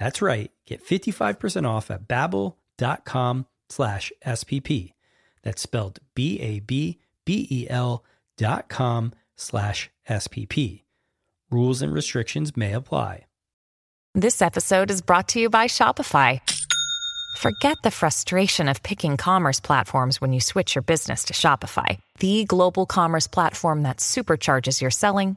That's right. Get 55% off at babbel.com slash SPP. That's spelled B-A-B-B-E-L dot com slash SPP. Rules and restrictions may apply. This episode is brought to you by Shopify. Forget the frustration of picking commerce platforms when you switch your business to Shopify, the global commerce platform that supercharges your selling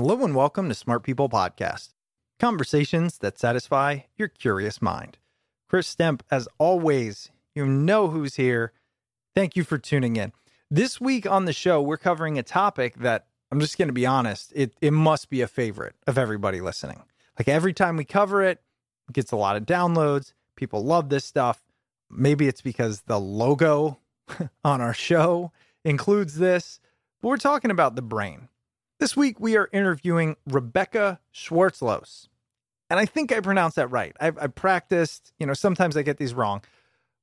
Hello and welcome to Smart People Podcast. Conversations that satisfy your curious mind. Chris Stemp, as always, you know who's here. Thank you for tuning in. This week on the show, we're covering a topic that I'm just going to be honest, it, it must be a favorite of everybody listening. Like every time we cover it, it gets a lot of downloads. People love this stuff. Maybe it's because the logo on our show includes this, but we're talking about the brain. This week, we are interviewing Rebecca Schwarzlose. And I think I pronounced that right. I've, I've, practiced, you know, sometimes I get these wrong.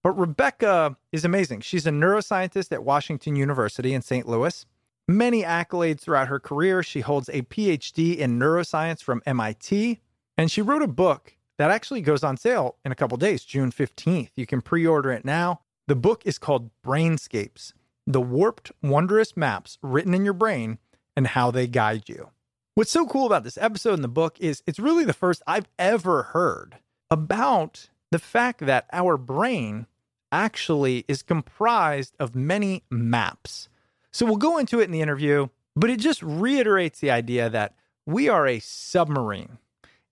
But Rebecca is amazing. She's a neuroscientist at Washington University in St. Louis. Many accolades throughout her career. She holds a PhD in neuroscience from MIT. And she wrote a book that actually goes on sale in a couple days, June 15th. You can pre order it now. The book is called Brainscapes The Warped, Wondrous Maps Written in Your Brain and how they guide you. What's so cool about this episode in the book is it's really the first I've ever heard about the fact that our brain actually is comprised of many maps. So we'll go into it in the interview, but it just reiterates the idea that we are a submarine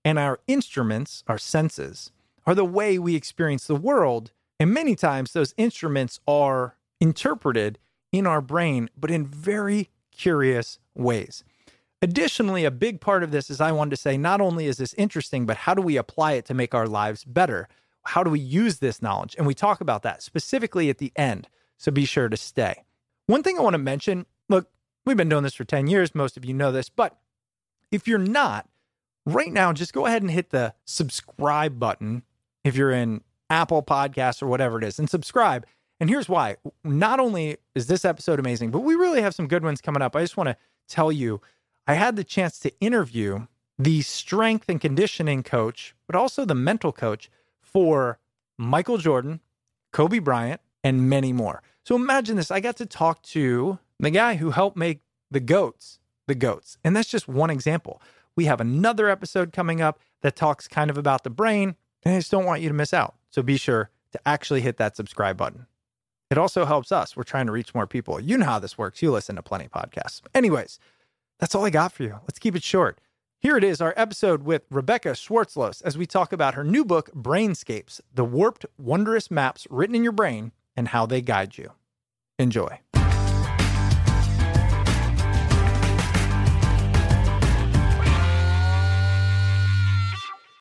and our instruments, our senses, are the way we experience the world. And many times those instruments are interpreted in our brain, but in very curious ways. Additionally, a big part of this is I wanted to say not only is this interesting, but how do we apply it to make our lives better? How do we use this knowledge? And we talk about that specifically at the end. So be sure to stay. One thing I want to mention look, we've been doing this for 10 years. Most of you know this, but if you're not, right now, just go ahead and hit the subscribe button if you're in Apple Podcasts or whatever it is and subscribe. And here's why. Not only is this episode amazing, but we really have some good ones coming up. I just want to tell you, I had the chance to interview the strength and conditioning coach, but also the mental coach for Michael Jordan, Kobe Bryant, and many more. So imagine this. I got to talk to the guy who helped make the GOATs the GOATs. And that's just one example. We have another episode coming up that talks kind of about the brain, and I just don't want you to miss out. So be sure to actually hit that subscribe button. It also helps us. We're trying to reach more people. You know how this works. You listen to plenty podcasts. Anyways, that's all I got for you. Let's keep it short. Here it is, our episode with Rebecca Schwarzlose, as we talk about her new book, Brainscapes The Warped, Wondrous Maps Written in Your Brain and How They Guide You. Enjoy.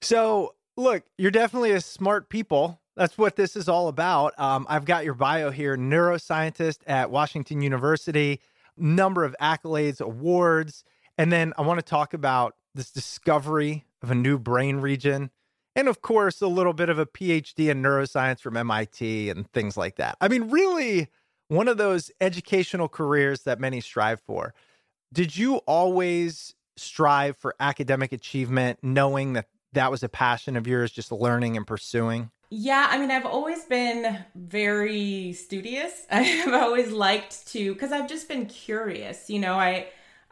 So, look, you're definitely a smart people. That's what this is all about. Um, I've got your bio here neuroscientist at Washington University, number of accolades, awards. And then I want to talk about this discovery of a new brain region. And of course, a little bit of a PhD in neuroscience from MIT and things like that. I mean, really, one of those educational careers that many strive for. Did you always strive for academic achievement, knowing that that was a passion of yours, just learning and pursuing? Yeah, I mean, I've always been very studious. I've always liked to, because I've just been curious. You know, I,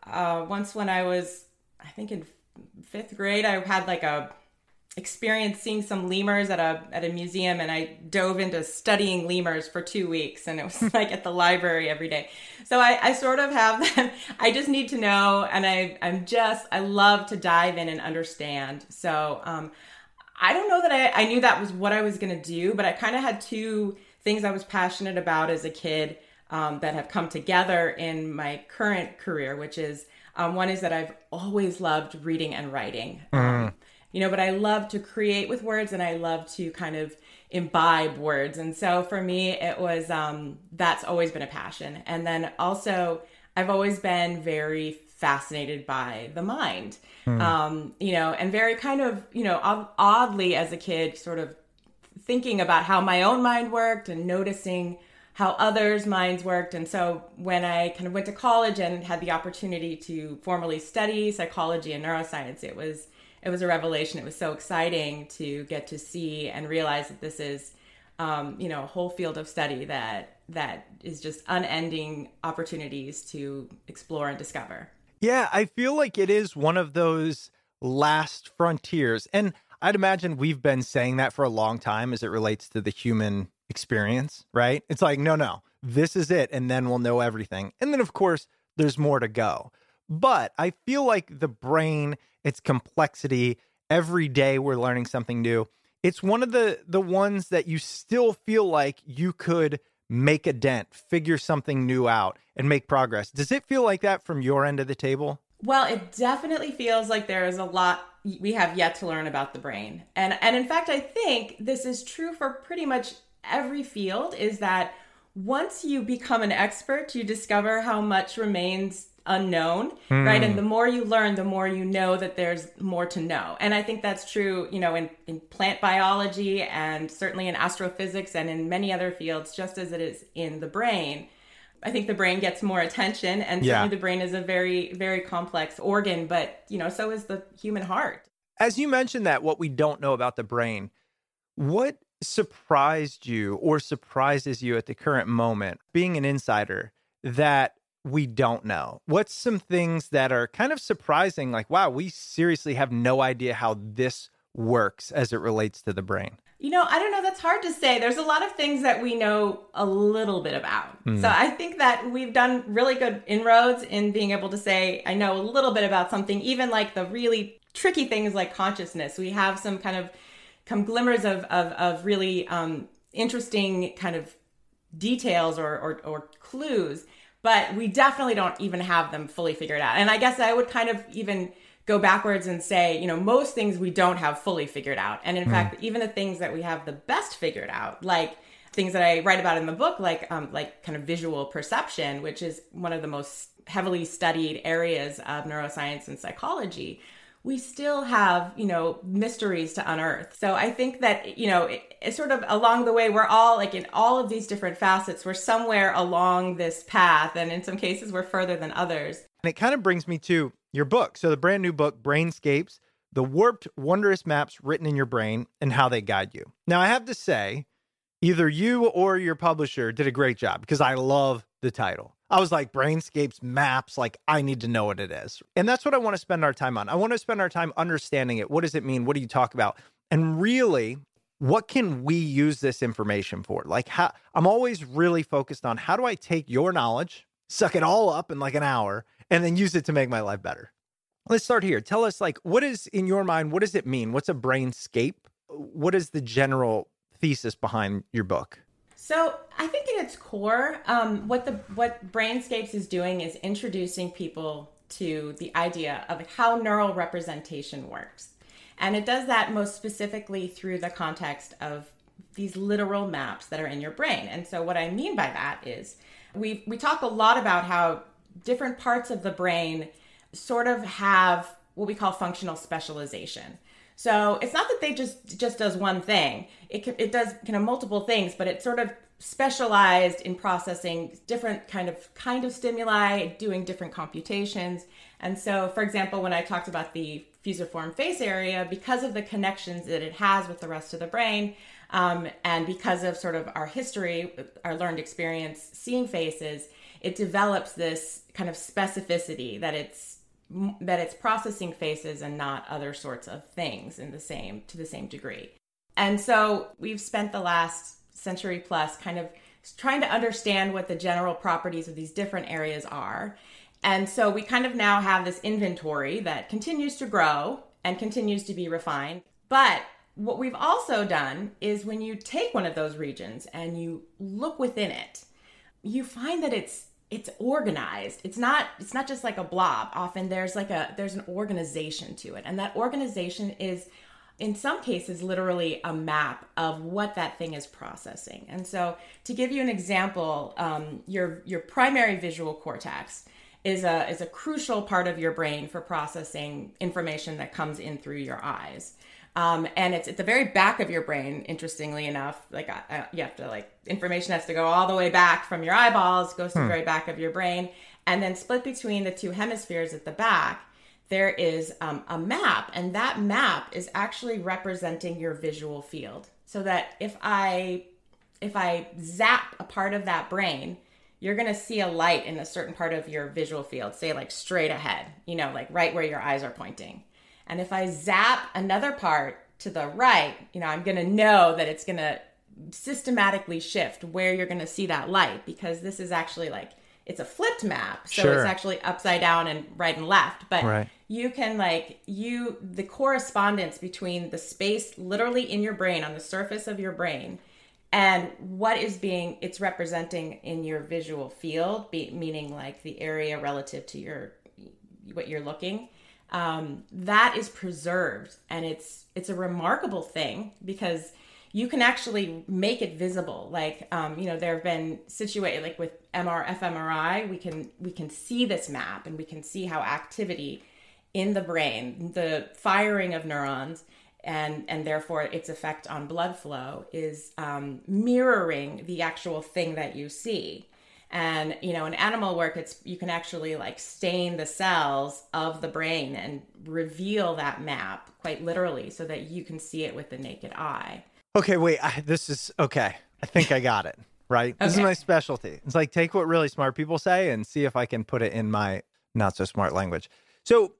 uh, once when I was, I think in fifth grade, I had like a experience seeing some lemurs at a at a museum and I dove into studying lemurs for two weeks and it was like at the library every day. So I, I sort of have that I just need to know and I I'm just I love to dive in and understand. So um I don't know that I, I knew that was what I was gonna do, but I kind of had two things I was passionate about as a kid um, that have come together in my current career, which is um, one is that I've always loved reading and writing. Mm you know, but I love to create with words and I love to kind of imbibe words. And so for me, it was, um, that's always been a passion. And then also, I've always been very fascinated by the mind, mm. um, you know, and very kind of, you know, oddly as a kid, sort of thinking about how my own mind worked and noticing how others' minds worked. And so when I kind of went to college and had the opportunity to formally study psychology and neuroscience, it was it was a revelation. It was so exciting to get to see and realize that this is, um, you know, a whole field of study that that is just unending opportunities to explore and discover. Yeah, I feel like it is one of those last frontiers. And I'd imagine we've been saying that for a long time as it relates to the human experience, right? It's like, no, no, this is it. And then we'll know everything. And then, of course, there's more to go. But I feel like the brain, its complexity, every day we're learning something new. It's one of the the ones that you still feel like you could make a dent, figure something new out and make progress. Does it feel like that from your end of the table? Well, it definitely feels like there is a lot we have yet to learn about the brain. And and in fact, I think this is true for pretty much every field is that once you become an expert, you discover how much remains unknown, mm. right? And the more you learn, the more you know that there's more to know. And I think that's true, you know, in, in plant biology and certainly in astrophysics and in many other fields, just as it is in the brain. I think the brain gets more attention, and yeah. the brain is a very, very complex organ, but, you know, so is the human heart. As you mentioned that, what we don't know about the brain, what surprised you or surprises you at the current moment, being an insider, that we don't know? What's some things that are kind of surprising? Like, wow, we seriously have no idea how this works as it relates to the brain. You know, I don't know. That's hard to say. There's a lot of things that we know a little bit about. Mm. So I think that we've done really good inroads in being able to say, I know a little bit about something, even like the really tricky things like consciousness. We have some kind of come glimmers of, of, of really um, interesting kind of details or, or, or clues but we definitely don't even have them fully figured out. And I guess I would kind of even go backwards and say, you know, most things we don't have fully figured out. And in mm. fact, even the things that we have the best figured out, like things that I write about in the book, like um, like kind of visual perception, which is one of the most heavily studied areas of neuroscience and psychology we still have, you know, mysteries to unearth. So I think that, you know, it, it's sort of along the way, we're all like in all of these different facets, we're somewhere along this path. And in some cases, we're further than others. And it kind of brings me to your book. So the brand new book, Brainscapes, the warped, wondrous maps written in your brain and how they guide you. Now, I have to say, either you or your publisher did a great job because I love the title. I was like, Brainscapes maps, like, I need to know what it is. And that's what I want to spend our time on. I want to spend our time understanding it. What does it mean? What do you talk about? And really, what can we use this information for? Like how I'm always really focused on how do I take your knowledge, suck it all up in like an hour, and then use it to make my life better. Let's start here. Tell us like what is in your mind, what does it mean? What's a brainscape? What is the general thesis behind your book? So I think in its core, um, what the what Brainscapes is doing is introducing people to the idea of how neural representation works. And it does that most specifically through the context of these literal maps that are in your brain. And so what I mean by that is we we talk a lot about how different parts of the brain sort of have what we call functional specialization. So it's not that they just just does one thing. It can, it does kind of multiple things, but it's sort of specialized in processing different kind of kind of stimuli, doing different computations. And so, for example, when I talked about the fusiform face area, because of the connections that it has with the rest of the brain, um, and because of sort of our history, our learned experience seeing faces, it develops this kind of specificity that it's that it's processing faces and not other sorts of things in the same to the same degree. And so we've spent the last century plus kind of trying to understand what the general properties of these different areas are. And so we kind of now have this inventory that continues to grow and continues to be refined. But what we've also done is when you take one of those regions and you look within it, you find that it's it's organized. It's not it's not just like a blob. Often there's like a there's an organization to it. And that organization is in some cases literally a map of what that thing is processing. And so to give you an example um, your your primary visual cortex is a is a crucial part of your brain for processing information that comes in through your eyes um, and it's at the very back of your brain interestingly enough like uh, uh, you have to like information has to go all the way back from your eyeballs goes to hmm. the very back of your brain. And then split between the two hemispheres at the back there is um, a map. And that map is actually representing your visual field. So that if i if i zap a part of that brain you're going to see a light in a certain part of your visual field say like straight ahead you know like right where your eyes are pointing and if I zap another part to the right, you know, I'm going to know that it's going to systematically shift where you're going to see that light because this is actually like it's a flipped map so sure. it's actually upside down and right and left but right. you can like you the correspondence between the space literally in your brain on the surface of your brain and what is being it's representing in your visual field be, meaning like the area relative to your what you're looking um, that is preserved and it's it's a remarkable thing because you can actually make it visible. Like um, you know there have been situated like with mr fmri we can we can see this map and we can see how activity in the brain the firing of neurons and and therefore its effect on blood flow is um, mirroring the actual thing that you see and you know in animal work it's you can actually like stain the cells of the brain and reveal that map quite literally so that you can see it with the naked eye. Okay wait I, this is okay i think i got it right? This is my specialty. It's like take what really smart people say and see if i can put it in my not so smart language. So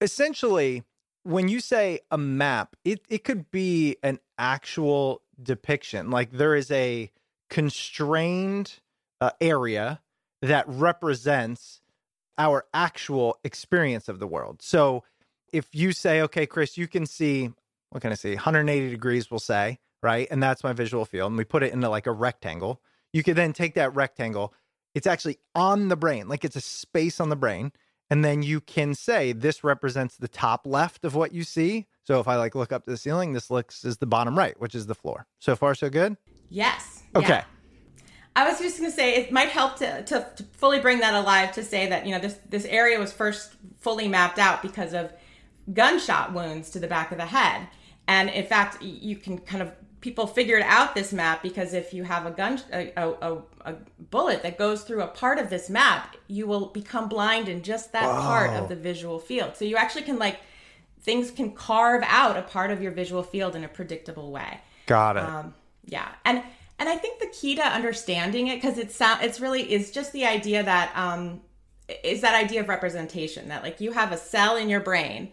essentially when you say a map it, it could be an actual depiction. Like there is a constrained uh, area that represents our actual experience of the world. So if you say, okay, Chris, you can see, what can I see? 180 degrees, we'll say, right? And that's my visual field. And we put it into like a rectangle. You could then take that rectangle, it's actually on the brain, like it's a space on the brain. And then you can say this represents the top left of what you see. So if I like look up to the ceiling, this looks is the bottom right, which is the floor. So far, so good? Yes. Okay. Yeah. I was just going to say it might help to, to, to, fully bring that alive to say that you know this this area was first fully mapped out because of gunshot wounds to the back of the head, and in fact you can kind of people figured out this map because if you have a gun a, a, a bullet that goes through a part of this map, you will become blind in just that part of the visual field. So you actually can like things can carve out a part of your visual field in a predictable way. Got it. Um, yeah, and and I think the key to understanding it, because it's it's really is just the idea that um, is that idea of representation that like you have a cell in your brain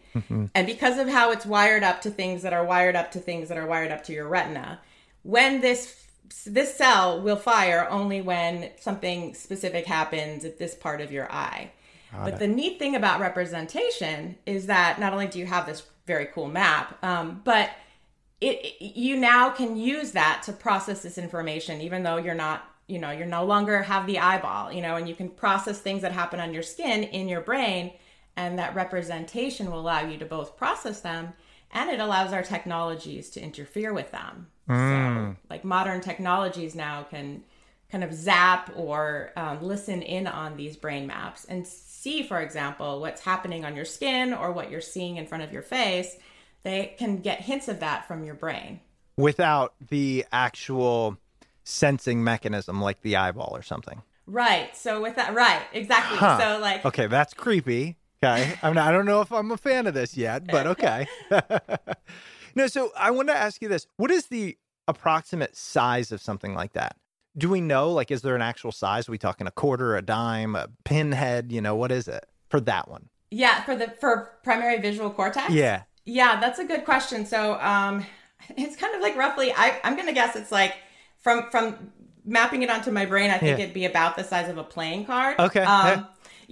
and because of how it's wired up to things that are wired up to things that are wired up to your retina when this this cell will fire only when something specific happens at this part of your eye. But the neat thing about representation is that not only do you have this very cool map um, but it, you now can use that to process this information even though you're not you know you're no longer have the eyeball you know and you can process things that happen on your skin in your brain and that representation will allow you to both process them and it allows our technologies to interfere with them. So like modern technologies now can kind of zap or um, listen in on these brain maps and see for example what's happening on your skin or what you're seeing in front of your face they can get hints of that from your brain without the actual sensing mechanism like the eyeball or something. Right. So with that, right, exactly. Huh. So like, Okay, that's creepy. Okay. I mean, I don't know if I'm a fan of this yet, but okay. no, so I want to ask you this. What is the approximate size of something like that? Do we know? Like, is there an actual size? Are we talking a quarter, a dime, a pinhead? You know, what is it for that one? yeah, for the for primary visual cortex. Yeah. Yeah, that's a good question. So um, it's kind of like roughly. I I'm gonna guess it's like from from mapping it onto my brain. I think Yeah. it'd be about the size of a playing card. Okay, Um, yeah.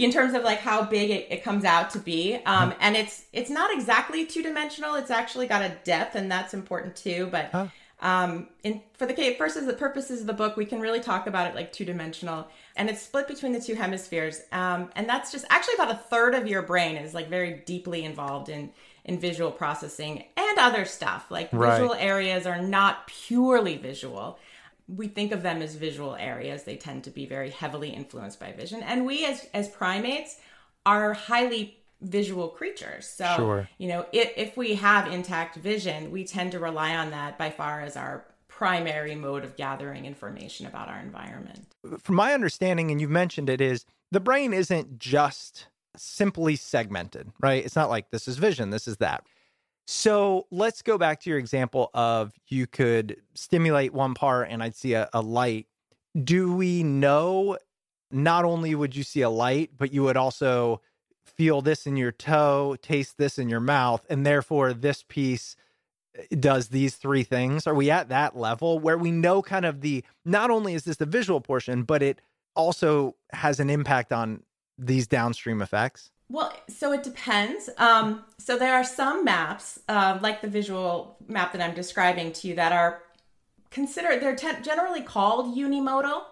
In terms of like how big it, it comes out to be, um, and it's it's not exactly two dimensional. It's actually got a depth, and that's important too. But um, in for the ca- purposes the purposes of the book, we can really talk about it like two dimensional, and it's split between the two hemispheres. Um, and that's just actually about a third of your brain is like very deeply involved in in visual processing and other stuff. Like Right. visual areas are not purely visual. We think of them as visual areas. They tend to be very heavily influenced by vision, and we as as primates are highly visual creatures. So Sure. you know, if, if we have intact vision, we tend to rely on that by far as our primary mode of gathering information about our environment. From my understanding, and you've mentioned it, is the brain isn't just simply segmented, right? It's not like this is vision, this is that. So let's go back to your example of you could stimulate one part and I'd see a, a light. Do we know not only would you see a light, but you would also feel this in your toe, taste this in your mouth, and therefore this piece eh, does these three things? Are we at that level where we know kind of the not only is this the visual portion, but it also has an impact on these downstream effects? Well, so it depends. Um, so there are some maps, uh, like the visual map that I'm describing to you, that are considered, they're te- generally called unimodal.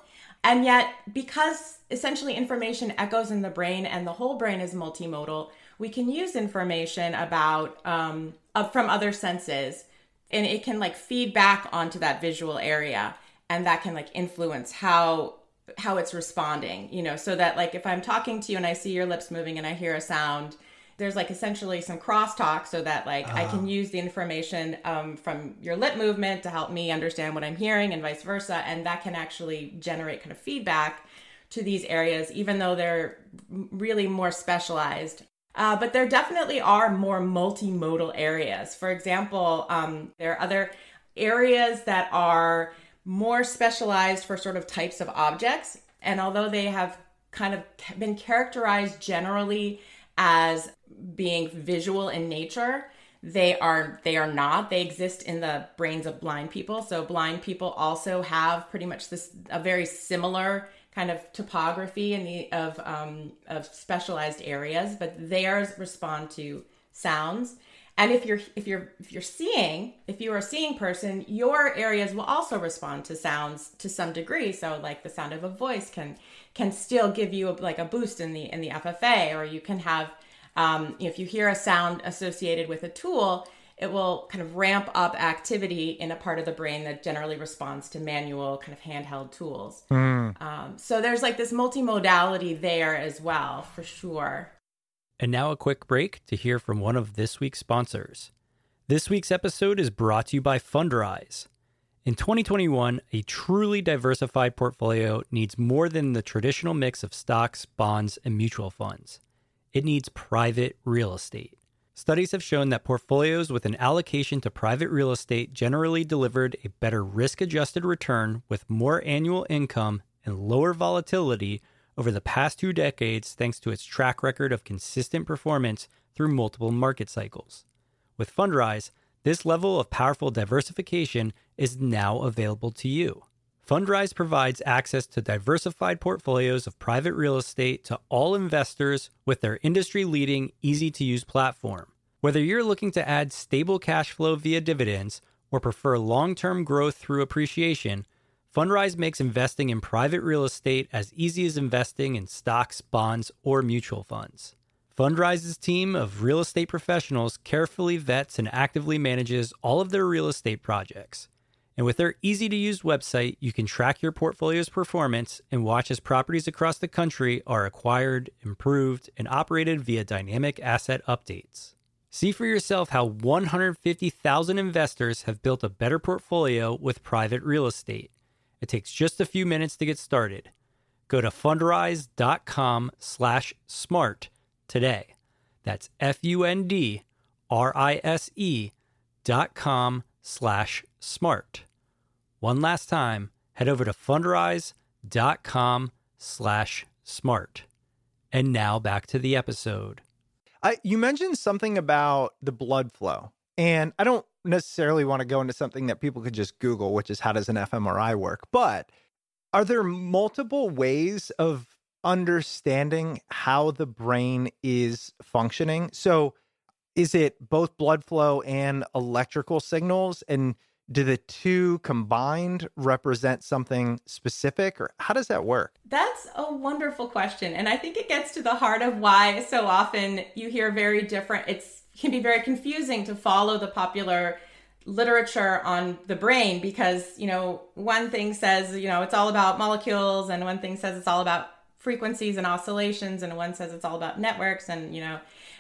And yet, because essentially information echoes in the brain and the whole brain is multimodal, we can use information about um, from other senses and it can like feed back onto that visual area and that can like influence how how it's responding you know so that like if i'm talking to you and i see your lips moving and i hear a sound there's like essentially some crosstalk so that like i can use the information um, from your lip movement to help me understand what i'm hearing and vice versa and that can actually generate kind of feedback to these areas even though they're really more specialized uh, but there definitely are more multimodal areas. For example, um, there are other areas that are more specialized for sort of types of objects. And although they have kind of been characterized generally as being visual in nature, they are they are not they exist in the brains of blind people so blind people also have pretty much this a very similar kind of topography in the of um, of specialized areas, but theirs respond to sounds. And if you're if you're if you're seeing, if you are a seeing person, your areas will also respond to sounds to some degree. So like the sound of a voice can can still give you a, like a boost in the in the FFA, or you can have um, if you hear a sound associated with a tool, it will kind of ramp up activity in a part of the brain that generally responds to manual kind of handheld tools. Um, so there's like this multimodality there as well, for sure. And now a quick break to hear from one of this week's sponsors. This week's episode is brought to you by Fundrise. In 2021, a truly diversified portfolio needs more than the traditional mix of stocks, bonds, and mutual funds. It needs private real estate. Studies have shown that portfolios with an allocation to private real estate generally delivered a better risk adjusted return with more annual income and lower volatility over the past two decades thanks to its track record of consistent performance through multiple market cycles. With Fundrise, this level of powerful diversification is now available to you. Fundrise provides access to diversified portfolios of private real estate to all investors with their industry leading, easy to use platform. Whether you're looking to add stable cash flow via dividends or prefer long term growth through appreciation, Fundrise makes investing in private real estate as easy as investing in stocks, bonds, or mutual funds. Fundrise's team of real estate professionals carefully vets and actively manages all of their real estate projects. And with their easy to use website, you can track your portfolio's performance and watch as properties across the country are acquired, improved, and operated via dynamic asset updates. See for yourself how 150,000 investors have built a better portfolio with private real estate. It takes just a few minutes to get started. Go to fundrise.com slash smart today. That's F-U-N-D-R-I-S-E dot com slash smart. One last time, head over to fundrise.com slash smart. And now back to the episode. I, you mentioned something about the blood flow, and I don't necessarily want to go into something that people could just Google, which is how does an fMRI work? But are there multiple ways of understanding how the brain is functioning? So, is it both blood flow and electrical signals? And do the two combined represent something specific or how does that work? That's a wonderful question. And I think it gets to the heart of why so often you hear very different, it's can be very confusing to follow the popular literature on the brain because, you know, one thing says, you know, it's all about molecules and one thing says it's all about frequencies and oscillations and one says it's all about networks and, you know,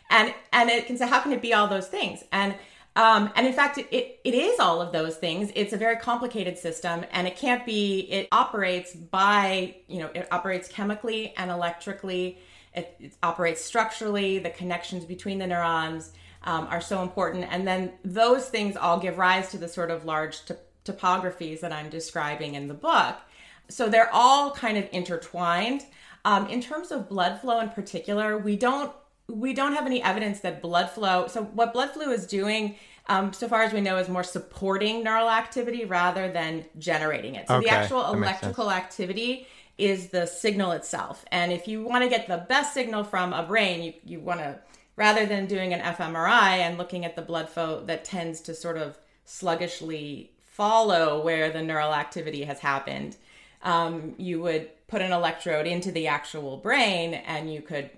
and and it can say how can it be all those things? And um, and in fact, it, it, it is all of those things. It's a very complicated system and it can't be, it operates by, you know, it operates chemically and electrically. It, it operates structurally. The connections between the neurons um, are so important. And then those things all give rise to the sort of large t- topographies that I'm describing in the book. So they're all kind of intertwined. Um, in terms of blood flow in particular, we don't we don't have any evidence that blood flow. So what blood flow is doing, um, so far as we know, is more supporting neural activity rather than generating it. So Okay, the actual electrical activity is the signal itself. And if you want to get the best signal from a brain, you you want to rather than doing an fMRI and looking at the blood flow that tends to sort of sluggishly follow where the neural activity has happened. Um, you would put an electrode into the actual brain and you could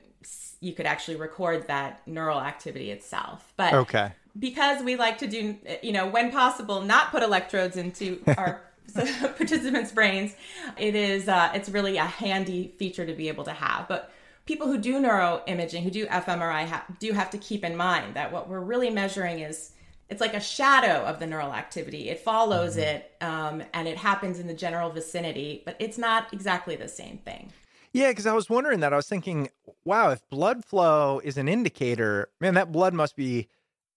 you could actually record that neural activity itself. But Okay. because we like to do, you know, when possible, not put electrodes into our participants' brains, it is uh, it's really a handy feature to be able to have. But people who do neuroimaging, who do fMRI, ha- do have to keep in mind that what we're really measuring is it's like a shadow of the neural activity. It follows it, um, and it happens in the general vicinity, but it's not exactly the same thing. Yeah, because I was wondering that. I was thinking, wow, if blood flow is an indicator, man, that blood must be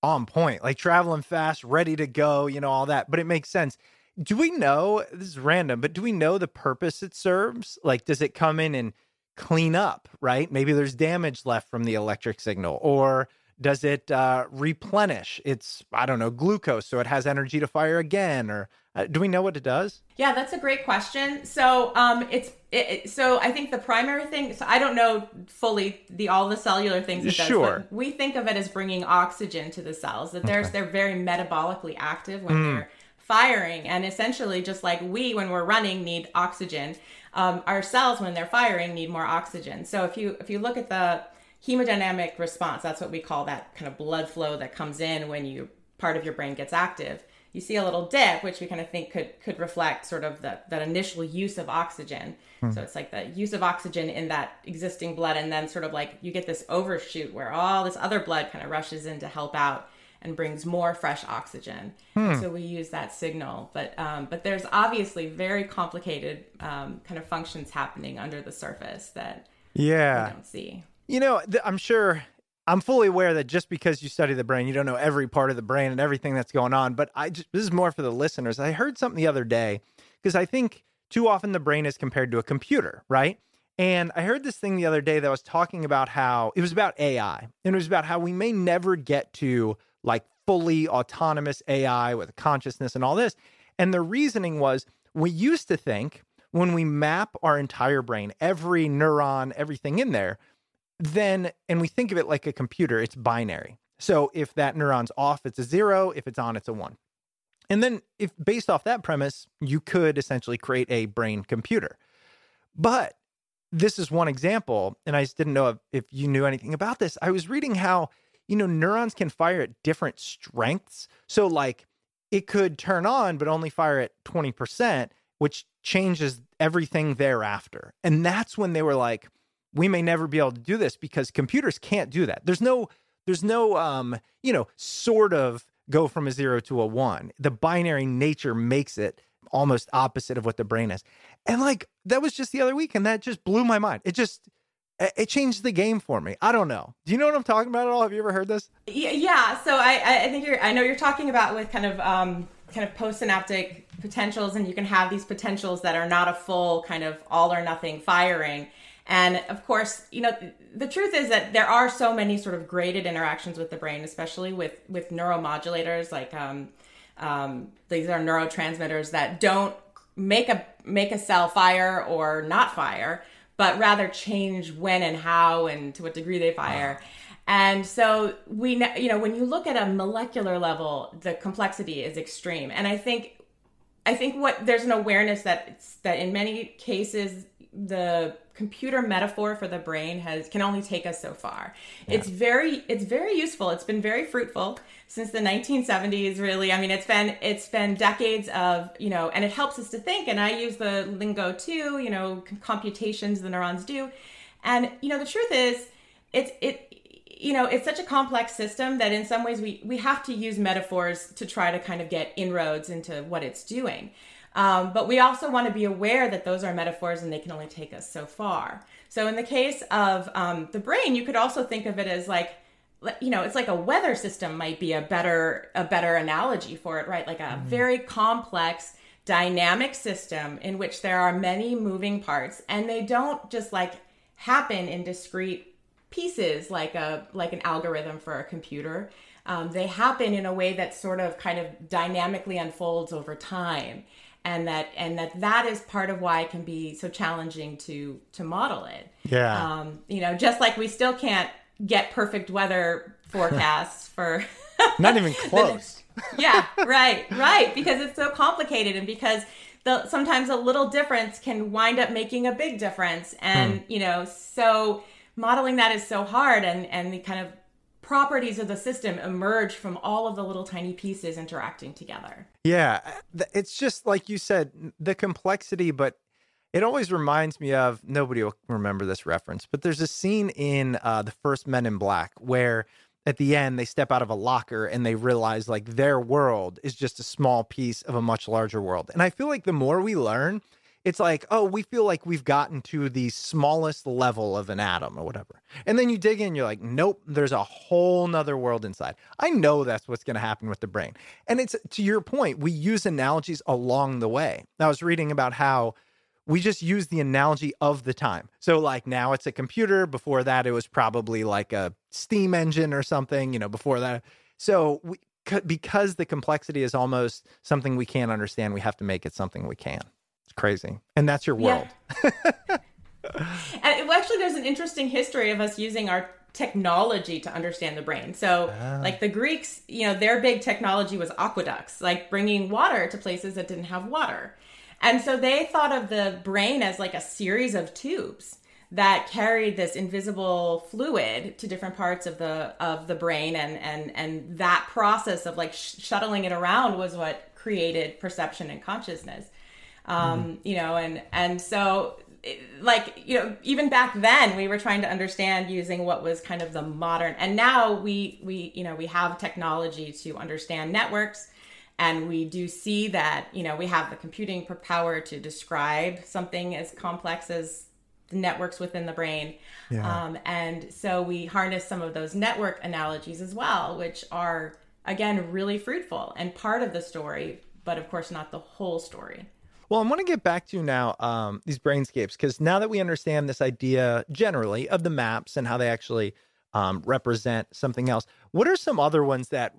on point, like traveling fast, ready to go, you know, all that. But it makes sense. Do we know this is random, but do we know the purpose it serves? Like, does it come in and clean up, right? Maybe there's damage left from the electric signal, or does it uh, replenish its, I don't know, glucose so it has energy to fire again? Or uh, do we know what it does? Yeah, that's a great question. So, um, it's it, so I think the primary thing. So I don't know fully the all the cellular things it does. Sure. But we think of it as bringing oxygen to the cells. That there's they're very metabolically active when they're firing, and essentially just like we when we're running need oxygen, um, our cells when they're firing need more oxygen. So if you if you look at the hemodynamic response, that's what we call that kind of blood flow that comes in when you part of your brain gets active you see a little dip, which we kind of think could could reflect sort of the, that initial use of oxygen. So it's like the use of oxygen in that existing blood, and then sort of like you get this overshoot where all this other blood kind of rushes in to help out and brings more fresh oxygen. So we use that signal, but um, but there's obviously very complicated um, kind of functions happening under the surface that Yeah. we don't see. You know, th- I'm sure I'm fully aware that just because you study the brain, you don't know every part of the brain and everything that's going on. But I just, this is more for the listeners. I heard something the other day because I think too often the brain is compared to a computer, right? And I heard this thing the other day that was talking about how it was about AI and it was about how we may never get to like fully autonomous AI with consciousness and all this. And the reasoning was we used to think when we map our entire brain, every neuron, everything in there, then, and we think of it like a computer, it's binary. So if that neuron's off, it's a zero. If it's on, it's a one. And then, if based off that premise, you could essentially create a brain computer. But this is one example, and I just didn't know if, if you knew anything about this. I was reading how, you know, neurons can fire at different strengths. So, like, it could turn on, but only fire at 20%, which changes everything thereafter. And that's when they were like, we may never be able to do this because computers can't do that. There's no, there's no, um, you know, sort of go from a zero to a one. The binary nature makes it almost opposite of what the brain is. And like that was just the other week, and that just blew my mind. It just it changed the game for me. I don't know. Do you know what I'm talking about at all? Have you ever heard this? Yeah. So I, I think you're. I know you're talking about with kind of um, kind of postsynaptic potentials, and you can have these potentials that are not a full kind of all or nothing firing. And of course, you know, the truth is that there are so many sort of graded interactions with the brain, especially with with neuromodulators like um, um, these are neurotransmitters that don't make a make a cell fire or not fire, but rather change when and how and to what degree they fire. Wow. And so we, you know, when you look at a molecular level, the complexity is extreme. And I think, I think what there's an awareness that that in many cases the computer metaphor for the brain has can only take us so far. Yeah. It's very it's very useful. It's been very fruitful since the 1970s really. I mean it's been it's been decades of, you know, and it helps us to think and I use the lingo too, you know, computations the neurons do. And you know the truth is it's it you know it's such a complex system that in some ways we we have to use metaphors to try to kind of get inroads into what it's doing um, but we also want to be aware that those are metaphors and they can only take us so far. So in the case of um, the brain, you could also think of it as like, you know, it's like a weather system might be a better a better analogy for it, right? Like a mm-hmm. very complex dynamic system in which there are many moving parts and they don't just like happen in discrete pieces like a like an algorithm for a computer um, they happen in a way that sort of kind of dynamically unfolds over time and that and that that is part of why it can be so challenging to to model it yeah um you know just like we still can't get perfect weather forecasts for not even close yeah right right because it's so complicated and because the sometimes a little difference can wind up making a big difference and hmm. you know so modeling that is so hard and and the kind of properties of the system emerge from all of the little tiny pieces interacting together. Yeah, it's just like you said, the complexity, but it always reminds me of nobody will remember this reference, but there's a scene in uh, the first Men in Black where at the end they step out of a locker and they realize like their world is just a small piece of a much larger world. And I feel like the more we learn, it's like, oh, we feel like we've gotten to the smallest level of an atom or whatever. And then you dig in, you're like, nope, there's a whole nother world inside. I know that's what's going to happen with the brain. And it's to your point, we use analogies along the way. I was reading about how we just use the analogy of the time. So, like now it's a computer. Before that, it was probably like a steam engine or something, you know, before that. So, we, because the complexity is almost something we can't understand, we have to make it something we can It's crazy. And that's your world. Yeah. and actually, there's an interesting history of us using our technology to understand the brain. So, ah. like the Greeks, you know, their big technology was aqueducts, like bringing water to places that didn't have water. And so they thought of the brain as like a series of tubes that carried this invisible fluid to different parts of the of the brain and and and that process of like sh- shuttling it around was what created perception and consciousness um, mm-hmm. you know, and and so like you know even back then we were trying to understand using what was kind of the modern and now we we you know we have technology to understand networks and we do see that you know we have the computing power to describe something as complex as the networks within the brain yeah. um, and so we harness some of those network analogies as well which are again really fruitful and part of the story but of course not the whole story Well, I want to get back to now um, these brainscapes because now that we understand this idea generally of the maps and how they actually um, represent something else, what are some other ones that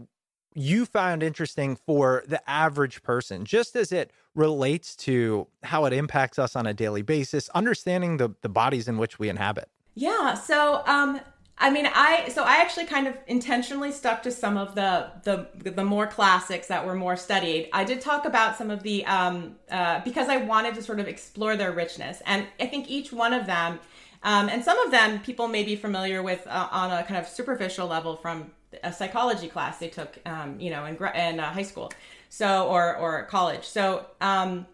you found interesting for the average person, just as it relates to how it impacts us on a daily basis, understanding the, the bodies in which we inhabit? Yeah. So, um, I mean, I so I actually kind of intentionally stuck to some of the the the more classics that were more studied. I did talk about some of the um, uh, because I wanted to sort of explore their richness, and I think each one of them, um, and some of them people may be familiar with uh, on a kind of superficial level from a psychology class they took, um, you know, in in uh, high school, so or or college. So um,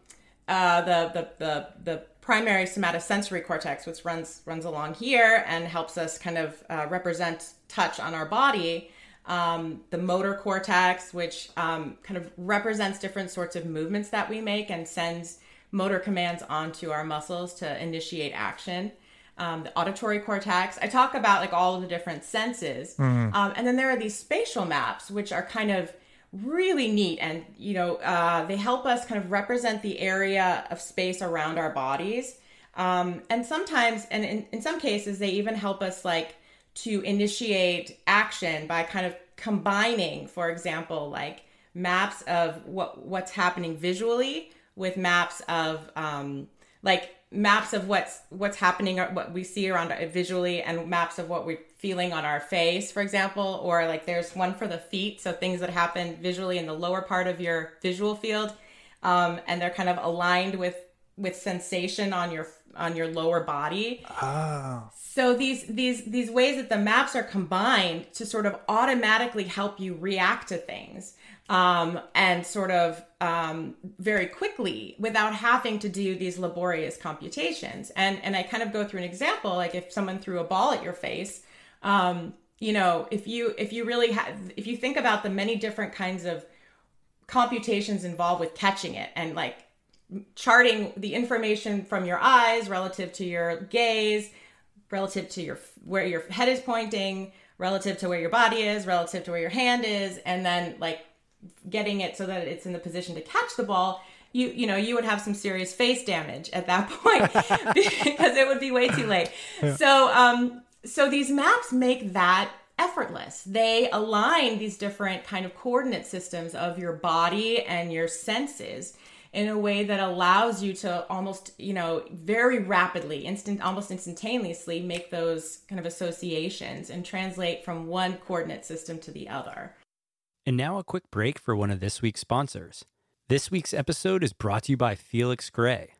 uh, the the the the primary somatosensory cortex, which runs runs along here and helps us kind of uh, represent touch on our body. Um, the motor cortex, which um, kind of represents different sorts of movements that we make and sends motor commands onto our muscles to initiate action. Um, the auditory cortex. I talk about like all of the different senses, mm-hmm. um, and then there are these spatial maps, which are kind of really neat and you know uh, they help us kind of represent the area of space around our bodies um, and sometimes and in, in some cases they even help us like to initiate action by kind of combining for example like maps of what what's happening visually with maps of um, like maps of what's what's happening or what we see around visually and maps of what we're feeling on our face for example or like there's one for the feet so things that happen visually in the lower part of your visual field um, and they're kind of aligned with with sensation on your on your lower body oh. so these these these ways that the maps are combined to sort of automatically help you react to things um, and sort of um, very quickly without having to do these laborious computations. And and I kind of go through an example, like if someone threw a ball at your face, um, you know, if you if you really have if you think about the many different kinds of computations involved with catching it and like charting the information from your eyes relative to your gaze relative to your where your head is pointing relative to where your body is relative to where your hand is and then like getting it so that it's in the position to catch the ball, you you know you would have some serious face damage at that point because it would be way too late. Yeah. So um so these maps make that effortless. They align these different kind of coordinate systems of your body and your senses in a way that allows you to almost, you know, very rapidly, instant almost instantaneously make those kind of associations and translate from one coordinate system to the other. And now a quick break for one of this week's sponsors. This week's episode is brought to you by Felix Gray,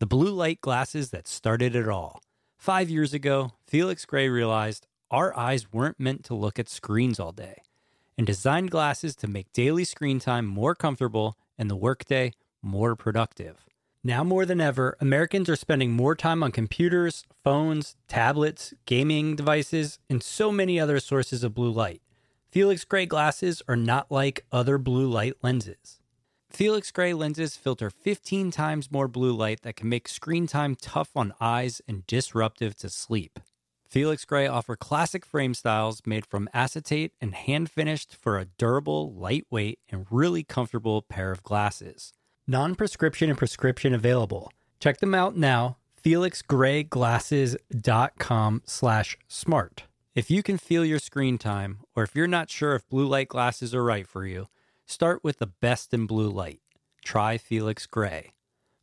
the blue light glasses that started it all. Five years ago, Felix Gray realized our eyes weren't meant to look at screens all day and designed glasses to make daily screen time more comfortable and the workday more productive. Now more than ever, Americans are spending more time on computers, phones, tablets, gaming devices, and so many other sources of blue light. Felix Gray glasses are not like other blue light lenses. Felix Gray lenses filter 15 times more blue light that can make screen time tough on eyes and disruptive to sleep. Felix Gray offer classic frame styles made from acetate and hand finished for a durable, lightweight, and really comfortable pair of glasses. Non-prescription and prescription available. Check them out now. FelixGrayGlasses.com slash smart. If you can feel your screen time, or if you're not sure if blue light glasses are right for you, start with the best in blue light. Try Felix Gray.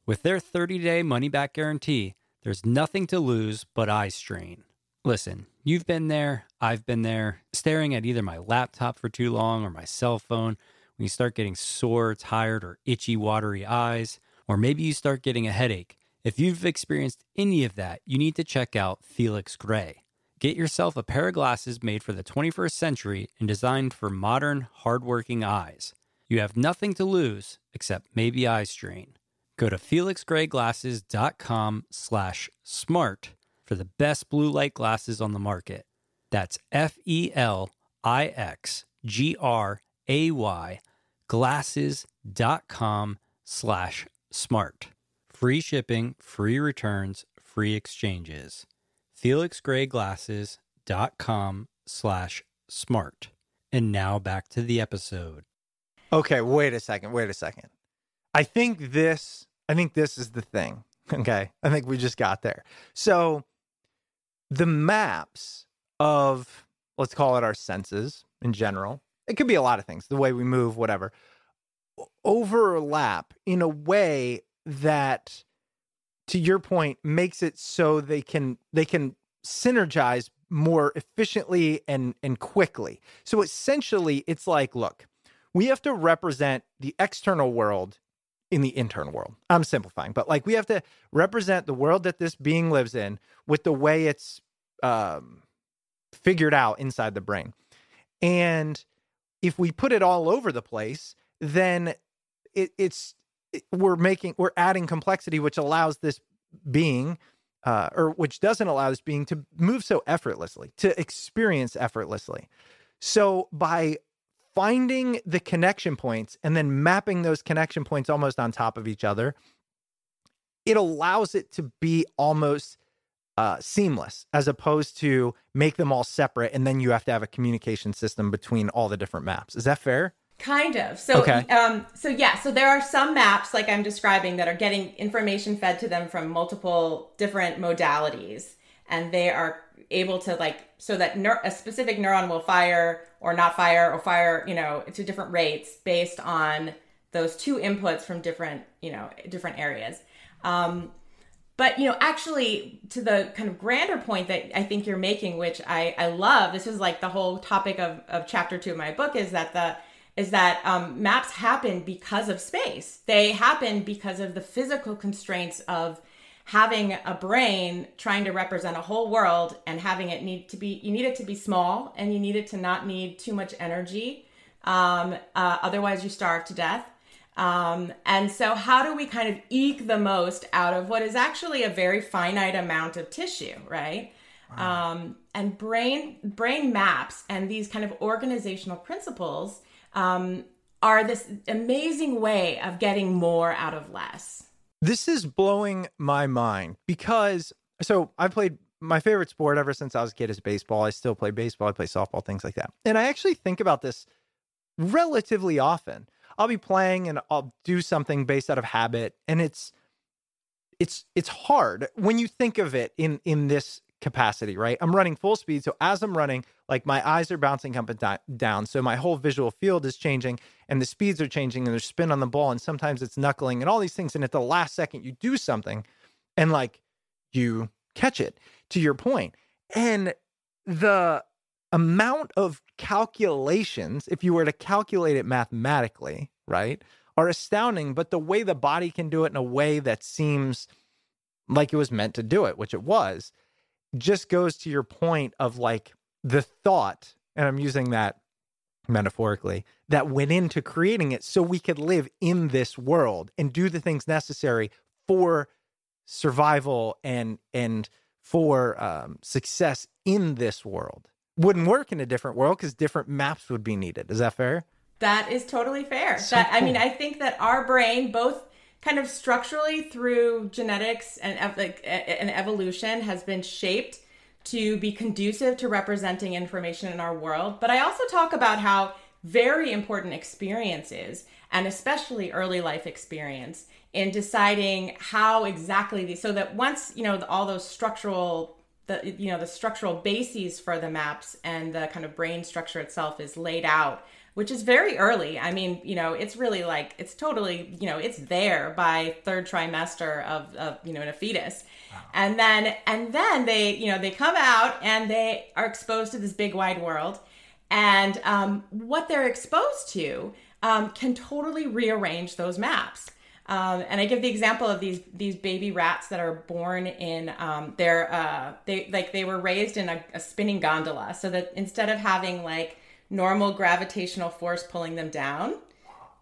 With their 30 day money back guarantee, there's nothing to lose but eye strain. Listen, you've been there, I've been there, staring at either my laptop for too long or my cell phone when you start getting sore, tired, or itchy, watery eyes, or maybe you start getting a headache. If you've experienced any of that, you need to check out Felix Gray. Get yourself a pair of glasses made for the 21st century and designed for modern, hardworking eyes. You have nothing to lose except maybe eye strain. Go to felixgrayglasses.com slash smart for the best blue light glasses on the market. That's F-E-L-I-X-G-R-A-Y glasses.com slash smart. Free shipping, free returns, free exchanges felixgrayglasses.com slash smart. And now back to the episode. Okay, wait a second. Wait a second. I think this I think this is the thing. Okay. I think we just got there. So the maps of, let's call it our senses in general, it could be a lot of things, the way we move, whatever, overlap in a way that to your point makes it so they can they can synergize more efficiently and and quickly. So essentially it's like look, we have to represent the external world in the internal world. I'm simplifying, but like we have to represent the world that this being lives in with the way it's um, figured out inside the brain. And if we put it all over the place, then it, it's it, we're making we're adding complexity, which allows this being, uh, or which doesn't allow this being to move so effortlessly, to experience effortlessly. So by finding the connection points and then mapping those connection points almost on top of each other, it allows it to be almost uh, seamless as opposed to make them all separate and then you have to have a communication system between all the different maps. Is that fair? Kind of. So, okay. um, so yeah. So there are some maps, like I'm describing, that are getting information fed to them from multiple different modalities, and they are able to like so that a specific neuron will fire or not fire or fire, you know, to different rates based on those two inputs from different, you know, different areas. Um, but you know, actually, to the kind of grander point that I think you're making, which I I love. This is like the whole topic of of chapter two of my book is that the is that um, maps happen because of space. They happen because of the physical constraints of having a brain trying to represent a whole world and having it need to be you need it to be small and you need it to not need too much energy um, uh, otherwise you starve to death um, and so how do we kind of eke the most out of what is actually a very finite amount of tissue right wow. um, and brain brain maps and these kind of organizational principles um, are this amazing way of getting more out of less this is blowing my mind because so I've played my favorite sport ever since I was a kid is baseball. I still play baseball, I play softball, things like that. And I actually think about this relatively often. I'll be playing and I'll do something based out of habit and it's it's it's hard when you think of it in in this capacity, right? I'm running full speed. So as I'm running, like my eyes are bouncing up and down. So my whole visual field is changing and the speeds are changing and there's spin on the ball. And sometimes it's knuckling and all these things. And at the last second, you do something and like you catch it to your point. And the amount of calculations, if you were to calculate it mathematically, right, are astounding. But the way the body can do it in a way that seems like it was meant to do it, which it was, just goes to your point of like the thought, and I'm using that metaphorically, that went into creating it so we could live in this world and do the things necessary for survival and and for um, success in this world. Wouldn't work in a different world because different maps would be needed. Is that fair? That is totally fair. So that, cool. I mean, I think that our brain, both kind of structurally through genetics and like and evolution has been shaped to be conducive to representing information in our world but i also talk about how very important experiences and especially early life experience in deciding how exactly these so that once you know all those structural the you know the structural bases for the maps and the kind of brain structure itself is laid out which is very early. I mean, you know, it's really like it's totally, you know, it's there by third trimester of, of you know, in a fetus. Wow. And then and then they, you know, they come out and they are exposed to this big wide world. And um, what they're exposed to um, can totally rearrange those maps. Um, and I give the example of these these baby rats that are born in um, they're uh, they like they were raised in a, a spinning gondola, so that instead of having like normal gravitational force pulling them down,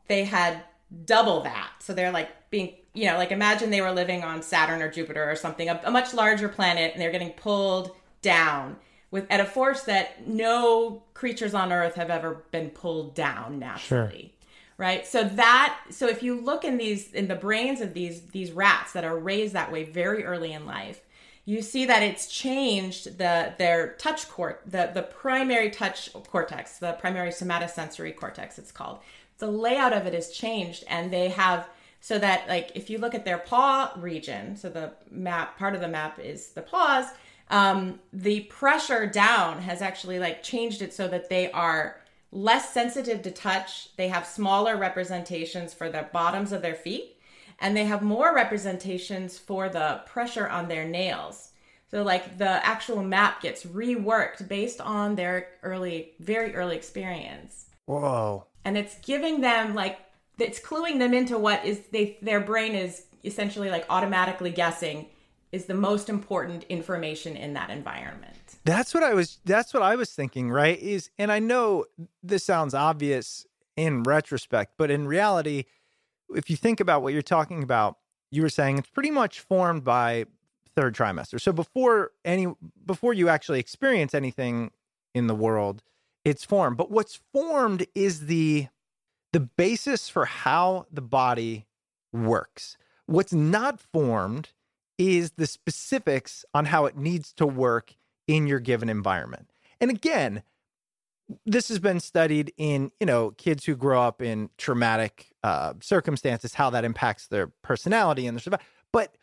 they had double that. So they're like being, you know, like imagine they were living on Saturn or Jupiter or something, a, a much larger planet, and they're getting pulled down with at a force that no creatures on Earth have ever been pulled down naturally. Sure. Right. So that so if you look in these in the brains of these these rats that are raised that way very early in life, you see that it's changed the their touch court the the primary touch cortex the primary somatosensory cortex it's called the layout of it is changed and they have so that like if you look at their paw region so the map part of the map is the paws um, the pressure down has actually like changed it so that they are less sensitive to touch they have smaller representations for the bottoms of their feet and they have more representations for the pressure on their nails so like the actual map gets reworked based on their early very early experience Whoa. and it's giving them like it's cluing them into what is they their brain is essentially like automatically guessing is the most important information in that environment. That's what I was that's what I was thinking, right? Is and I know this sounds obvious in retrospect, but in reality, if you think about what you're talking about, you were saying it's pretty much formed by third trimester. So before any before you actually experience anything in the world, it's formed. But what's formed is the the basis for how the body works. What's not formed is the specifics on how it needs to work in your given environment. And again, this has been studied in you know kids who grow up in traumatic uh, circumstances, how that impacts their personality and their survival. But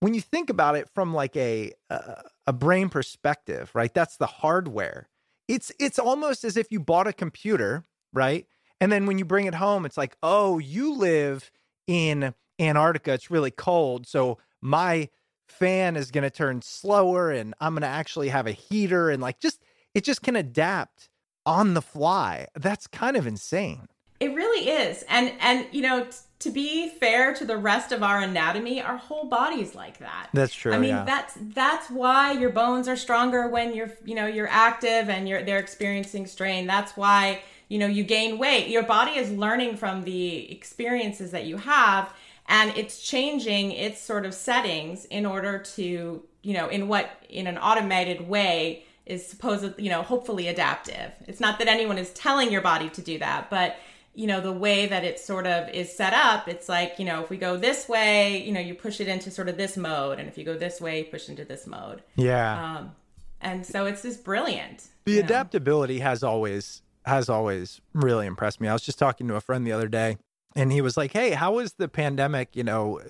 when you think about it from like a uh, a brain perspective, right? That's the hardware. It's it's almost as if you bought a computer, right? And then when you bring it home, it's like, oh, you live in Antarctica. It's really cold, so my fan is going to turn slower, and I'm going to actually have a heater, and like just it just can adapt on the fly. That's kind of insane. It really is. And and you know, t- to be fair to the rest of our anatomy, our whole body's like that. That's true. I mean, yeah. that's that's why your bones are stronger when you're, you know, you're active and you're they're experiencing strain. That's why, you know, you gain weight. Your body is learning from the experiences that you have and it's changing its sort of settings in order to, you know, in what in an automated way is supposedly, you know, hopefully adaptive. It's not that anyone is telling your body to do that, but you know the way that it sort of is set up it's like you know if we go this way you know you push it into sort of this mode and if you go this way you push into this mode yeah. um and so it's just brilliant the you know? adaptability has always has always really impressed me. I was just talking to a friend the other day and he was like, "Hey, how was the pandemic, you know,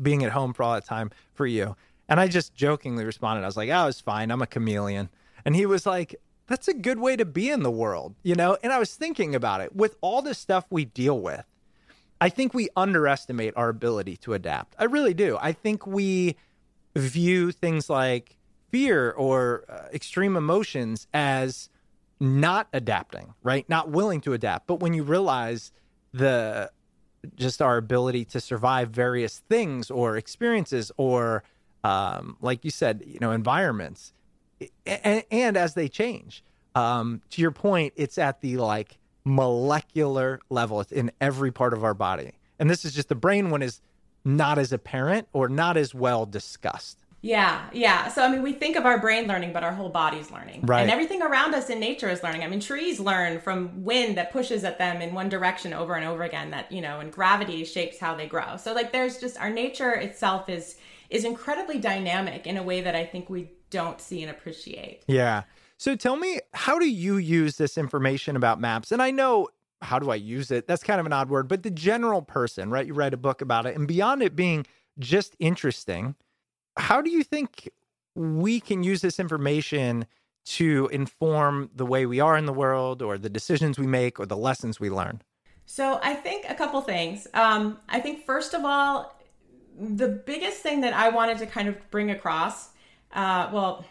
being at home for all that time for you?" And I just jokingly responded, I was like, "Oh, was fine. I'm a chameleon." And he was like, "That's a good way to be in the world." You know? And I was thinking about it. With all the stuff we deal with, I think we underestimate our ability to adapt. I really do. I think we view things like fear or uh, extreme emotions as not adapting, right? Not willing to adapt. But when you realize the just our ability to survive various things or experiences or um, like you said, you know, environments and, and as they change, um, to your point, it's at the like molecular level. It's in every part of our body. And this is just the brain one is not as apparent or not as well discussed. Yeah, yeah. So I mean, we think of our brain learning, but our whole body's learning, Right. And everything around us in nature is learning. I mean, trees learn from wind that pushes at them in one direction over and over again. That you know, and gravity shapes how they grow. So like, there's just our nature itself is is incredibly dynamic in a way that I think we don't see and appreciate. Yeah. So tell me, how do you use this information about maps? And I know how do I use it? That's kind of an odd word, but the general person, right? You write a book about it, and beyond it being just interesting, how do you think we can use this information to inform the way we are in the world or the decisions we make or the lessons we learn? So I think a couple things. Um, I think first of all, the biggest thing that I wanted to kind of bring across, uh, well,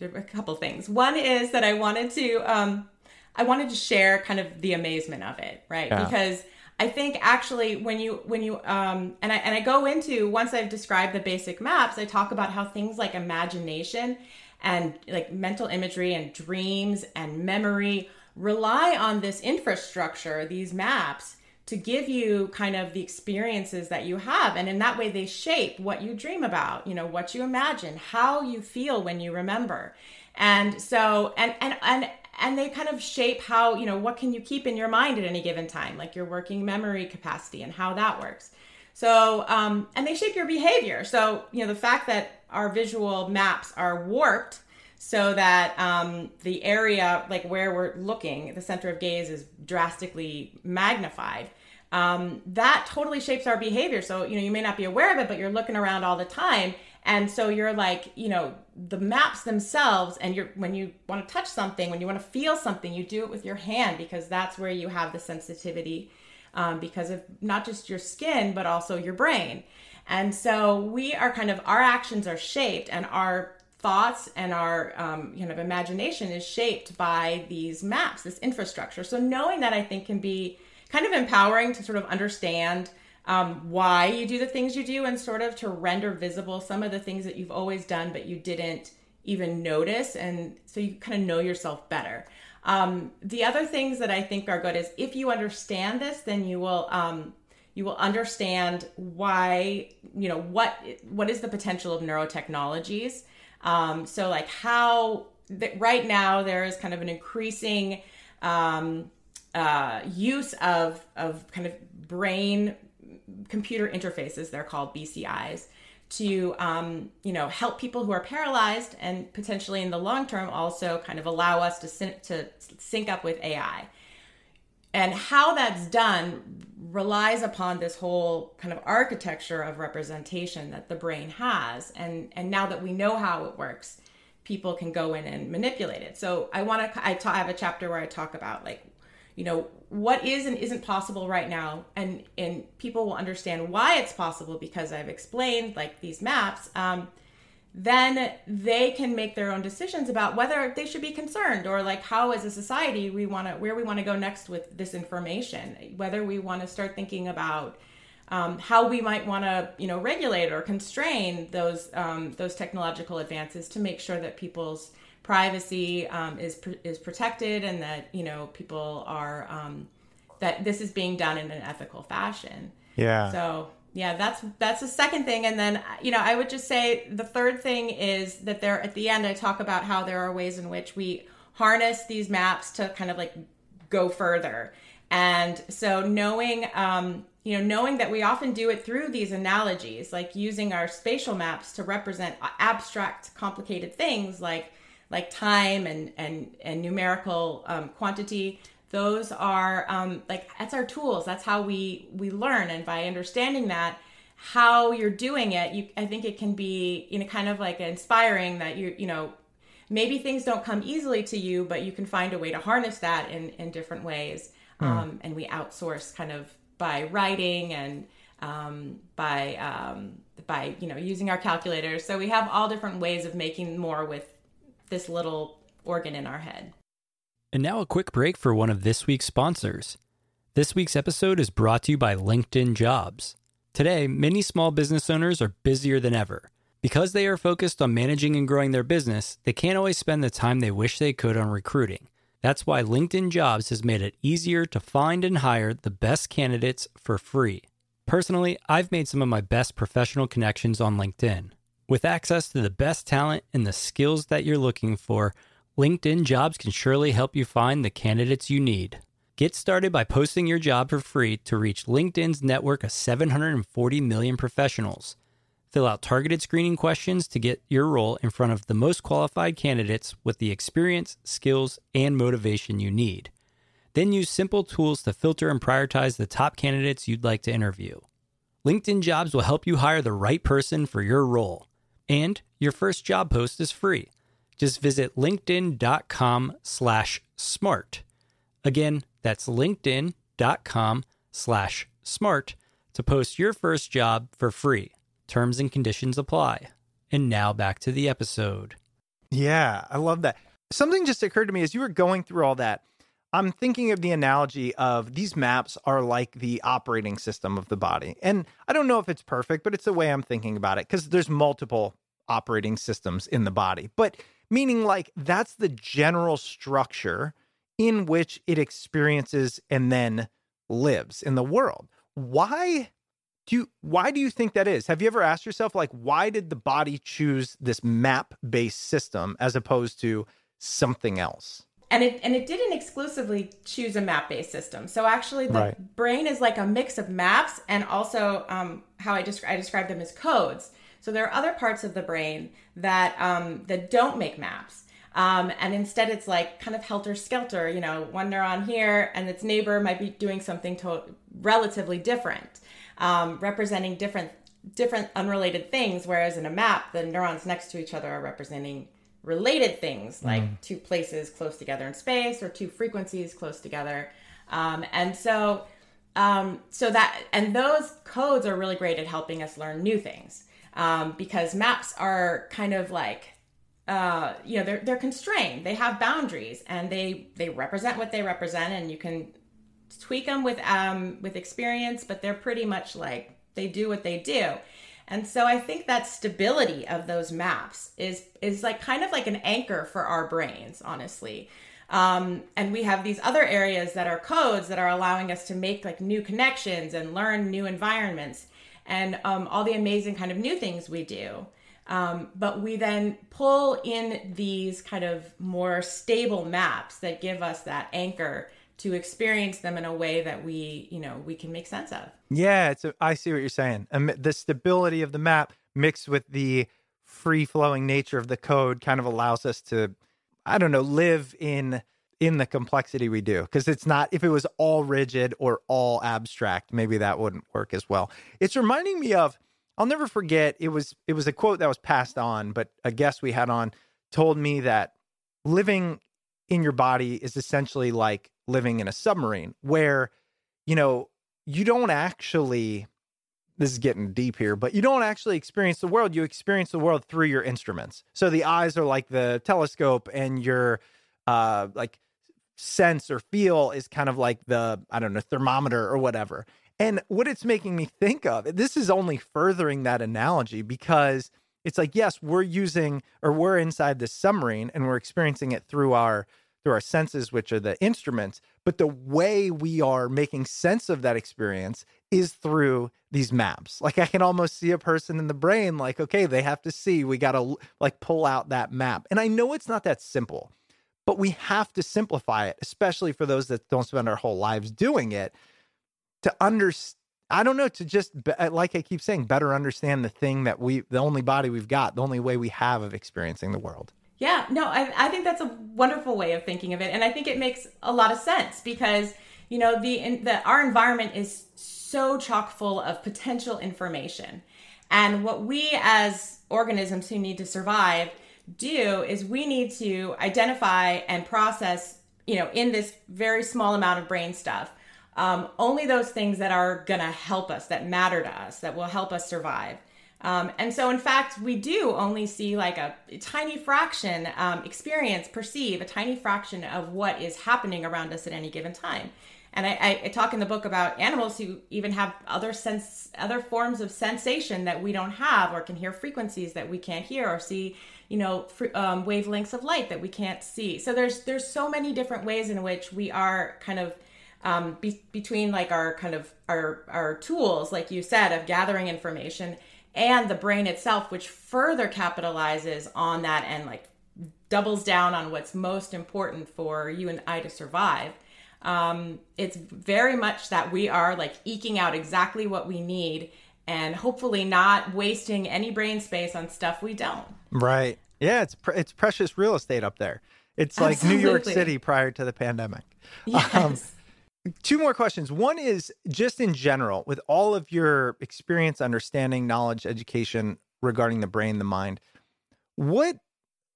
a couple things. One is that I wanted to, um, I wanted to share kind of the amazement of it, right? Yeah. Because I think actually when you when you um, and I and I go into once I've described the basic maps, I talk about how things like imagination and like mental imagery and dreams and memory rely on this infrastructure, these maps, to give you kind of the experiences that you have. And in that way, they shape what you dream about, you know, what you imagine, how you feel when you remember. And so, and, and, and, and they kind of shape how, you know, what can you keep in your mind at any given time, like your working memory capacity and how that works. So, um, and they shape your behavior. So, you know, the fact that our visual maps are warped so that um, the area, like where we're looking, the center of gaze is drastically magnified. um, that totally shapes our behavior. So, you know, you may not be aware of it, but you're looking around all the time. And so you're like, you know, the maps themselves, and you're when you want to touch something, when you want to feel something, you do it with your hand because that's where you have the sensitivity um, because of not just your skin, but also your brain. And so we are kind of, our actions are shaped and our thoughts and our um, kind of imagination is shaped by these maps, this infrastructure. So knowing that I think can be kind of empowering to sort of understand um, why you do the things you do and sort of to render visible some of the things that you've always done but you didn't even notice. And so you kind of know yourself better. Um, the other things that i think are good is if you understand this then you will um, you will understand why you know what what is the potential of neurotechnologies. Um, so like how right now there is kind of an increasing um, uh, use of of kind of brain computer interfaces they're called bcis to um, you know help people who are paralyzed and potentially in the long term also kind of allow us to syn- to sync up with ai and how that's done relies upon this whole kind of architecture of representation that the brain has. And and now that we know how it works people can go in and manipulate it. So i want to I, ta- I have a chapter where i talk about like you know what is and isn't possible right now. And and people will understand why it's possible because i've explained like these maps um, then they can make their own decisions about whether they should be concerned or like how as a society we want to where we want to go next with this information whether we want to start thinking about um, how we might want to you know regulate or constrain those um, those technological advances to make sure that people's privacy um, is is protected and that you know people are um, that this is being done in an ethical fashion. Yeah. So yeah, that's that's the second thing, and then you know I would just say the third thing is that there at the end I talk about how there are ways in which we harness these maps to kind of like go further, and so knowing. Um, you know, knowing that we often do it through these analogies, like using our spatial maps to represent abstract, complicated things like like time and and and numerical um, quantity those are um, like that's our tools. That's how we we learn. And by understanding that how you're doing it you i think it can be you know kind of like inspiring that you you know maybe things don't come easily to you but you can find a way to harness that in in different ways. Hmm. um, and we outsource kind of by writing and um, by um, by you know using our calculators so we have all different ways of making more with this little organ in our head. And now a quick break for one of this week's sponsors. This week's episode is brought to you by LinkedIn Jobs. Today, many small business owners are busier than ever. Because they are focused on managing and growing their business, they can't always spend the time they wish they could on recruiting. That's why LinkedIn Jobs has made it easier to find and hire the best candidates for free. Personally, I've made some of my best professional connections on LinkedIn. With access to the best talent and the skills that you're looking for, LinkedIn Jobs can surely help you find the candidates you need. Get started by posting your job for free to reach LinkedIn's network of 740 million professionals. Fill out targeted screening questions to get your role in front of the most qualified candidates with the experience, skills, and motivation you need. Then use simple tools to filter and prioritize the top candidates you'd like to interview. LinkedIn Jobs will help you hire the right person for your role. And your first job post is free. Just visit linkedin.com slash smart. Again, that's linkedin.com slash smart to post your first job for free. Terms and conditions apply. And now back to the episode. Yeah, I love that. Something just occurred to me as you were going through all that. I'm thinking of the analogy of these maps are like the operating system of the body. And I don't know if it's perfect, but it's the way I'm thinking about it because there's multiple operating systems in the body. But meaning like that's the general structure in which it experiences and then lives in the world. Why do you why do you think that is? Have you ever asked yourself like why did the body choose this map-based system as opposed to something else? And it and it didn't exclusively choose a map based system. So actually, the right. brain is like a mix of maps and also um, how I describe I describe them as codes. So there are other parts of the brain that um, that don't make maps. Um, and instead, it's like kind of helter skelter. You know, one neuron here, and its neighbor might be doing something to relatively different, um, representing different different unrelated things. Whereas in a map, the neurons next to each other are representing related things, like mm. two places close together in space or two frequencies close together. Um, and so, um, so that and those codes are really great at helping us learn new things um, because maps are kind of like uh, you know they're they're constrained. They have boundaries and they they represent what they represent, and you can tweak them with um with experience, but they're pretty much like they do what they do. And so I think that stability of those maps is is like kind of like an anchor for our brains, honestly. Um, and we have these other areas that are codes that are allowing us to make like new connections and learn new environments and um, all the amazing kind of new things we do. Um, but we then pull in these kind of more stable maps that give us that anchor to experience them in a way that we, you know, we can make sense of. Yeah, it's a, I see what you're saying. the stability of the map mixed with the free flowing nature of the code kind of allows us to, I don't know, live in in the complexity we do because it's not if it was all rigid or all abstract maybe that wouldn't work as well it's reminding me of I'll never forget it was it was a quote that was passed on, but a guest we had on told me that living in your body is essentially like living in a submarine where you know you don't actually this is getting deep here, but you don't actually experience the world. You experience the world through your instruments. So the eyes are like the telescope, and your uh, like sense or feel is kind of like the I don't know thermometer or whatever. And what it's making me think of, this is only furthering that analogy because it's like, yes, we're using or we're inside this submarine and we're experiencing it through our through our senses, which are the instruments, but the way we are making sense of that experience is through these maps. Like I can almost see a person in the brain, like, okay, they have to see, we gotta like pull out that map. And I know it's not that simple, but we have to simplify it, especially for those that don't spend our whole lives doing it to understand I don't know to just uh, like I keep saying better understand the thing that we the only body we've got the only way we have of experiencing the world. Yeah, no, I, I think that's a wonderful way of thinking of it, and I think it makes a lot of sense because you know the in, the our environment is so chock full of potential information, and what we as organisms who need to survive do is we need to identify and process you know in this very small amount of brain stuff um, only those things that are going to help us, that matter to us, that will help us survive. Um, and so, in fact, we do only see like a, a tiny fraction, um, experience, perceive a tiny fraction of what is happening around us at any given time. And I, I, talk in the book about animals who even have other sense, other forms of sensation that we don't have, or can hear frequencies that we can't hear, or see, you know, fr- um, wavelengths of light that we can't see. So there's there's so many different ways in which we are kind of um, be- between like our kind of our our tools, like you said, of gathering information and the brain itself, which further capitalizes on that and like doubles down on what's most important for you and I to survive. Um, it's very much that we are like eking out exactly what we need and hopefully not wasting any brain space on stuff we don't. Right. Yeah, it's pre- it's precious real estate up there. It's like Absolutely. New York City prior to the pandemic. Yes. Um, Two more questions. One is just in general, with all of your experience, understanding, knowledge, education regarding the brain, the mind, what